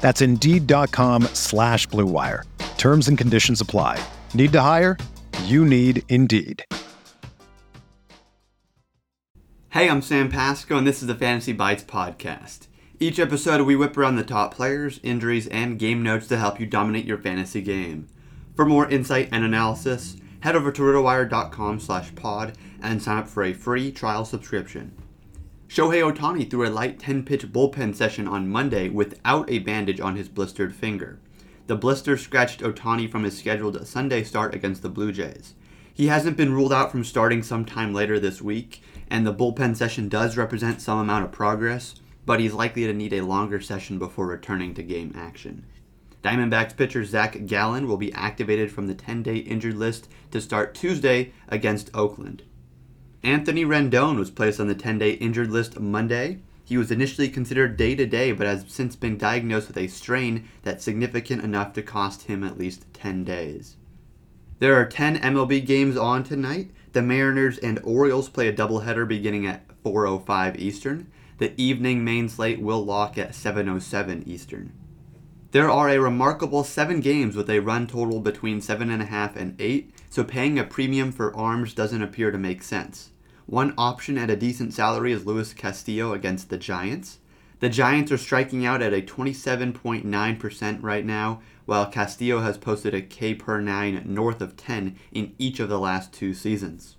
That's Indeed.com slash BlueWire. Terms and conditions apply. Need to hire? You need Indeed. Hey, I'm Sam Pasco, and this is the Fantasy Bites podcast. Each episode, we whip around the top players, injuries, and game notes to help you dominate your fantasy game. For more insight and analysis, head over to rotowire.com slash pod and sign up for a free trial subscription. Shohei Ohtani threw a light 10-pitch bullpen session on Monday without a bandage on his blistered finger. The blister scratched Ohtani from his scheduled Sunday start against the Blue Jays. He hasn't been ruled out from starting sometime later this week, and the bullpen session does represent some amount of progress, but he's likely to need a longer session before returning to game action. Diamondbacks pitcher Zach Gallen will be activated from the 10 day injured list to start Tuesday against Oakland. Anthony Rendon was placed on the 10 day injured list Monday. He was initially considered day to day, but has since been diagnosed with a strain that's significant enough to cost him at least 10 days. There are 10 MLB games on tonight. The Mariners and Orioles play a doubleheader beginning at 4:05 Eastern. The evening main slate will lock at 7:07 Eastern. There are a remarkable seven games with a run total between seven and a half and eight, so paying a premium for arms doesn't appear to make sense. One option at a decent salary is Luis Castillo against the Giants. The Giants are striking out at a 27.9% right now, while Castillo has posted a K per 9 north of 10 in each of the last two seasons.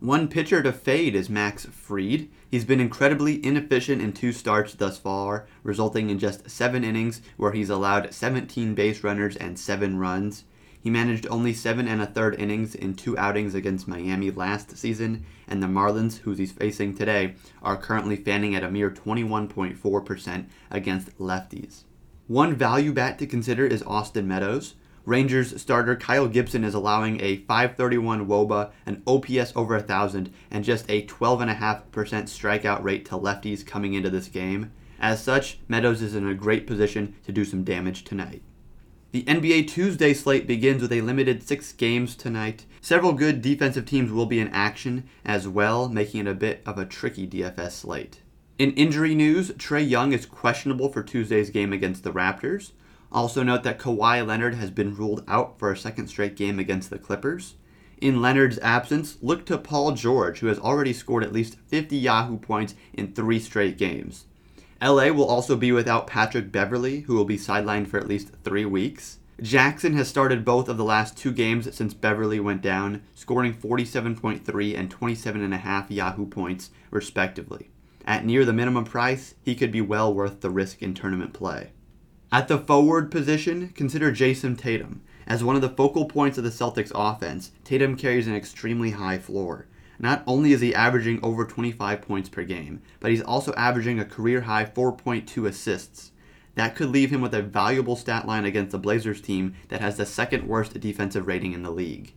One pitcher to fade is Max Fried. He's been incredibly inefficient in two starts thus far, resulting in just seven innings where he's allowed 17 base runners and seven runs. He managed only seven and a third innings in two outings against Miami last season, and the Marlins, who he's facing today, are currently fanning at a mere 21.4% against lefties. One value bat to consider is Austin Meadows. Rangers starter Kyle Gibson is allowing a 531 wOBA, an OPS over 1,000, and just a 12.5% strikeout rate to lefties coming into this game. As such, Meadows is in a great position to do some damage tonight. The NBA Tuesday slate begins with a limited six games tonight. Several good defensive teams will be in action as well, making it a bit of a tricky DFS slate. In injury news, Trae Young is questionable for Tuesday's game against the Raptors. Also note that Kawhi Leonard has been ruled out for a second straight game against the Clippers. In Leonard's absence, look to Paul George, who has already scored at least 50 Yahoo points in three straight games. LA will also be without Patrick Beverley, who will be sidelined for at least three weeks. Jackson has started both of the last two games since Beverley went down, scoring 47.3 and 27.5 Yahoo points, respectively. At near the minimum price, he could be well worth the risk in tournament play. At the forward position, consider Jayson Tatum. As one of the focal points of the Celtics offense, Tatum carries an extremely high floor. Not only is he averaging over 25 points per game, but he's also averaging a career high 4.2 assists. That could leave him with a valuable stat line against the Blazers team that has the second worst defensive rating in the league.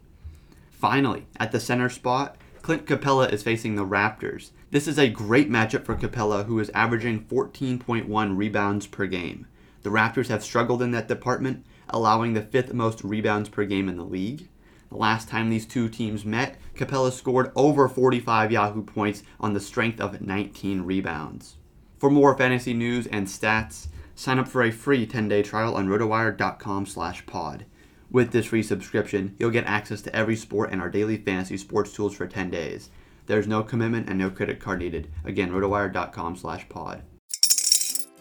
Finally, at the center spot, Clint Capela is facing the Raptors. This is a great matchup for Capella, who is averaging 14.1 rebounds per game. The Raptors have struggled in that department, allowing the fifth most rebounds per game in the league. The last time these two teams met, Capela scored over 45 Yahoo points on the strength of 19 rebounds. For more fantasy news and stats, sign up for a free 10-day trial on rotowire.com/pod. With this free subscription, you'll get access to every sport and our daily fantasy sports tools for 10 days. There's no commitment and no credit card needed. Again, rotowire.com/pod.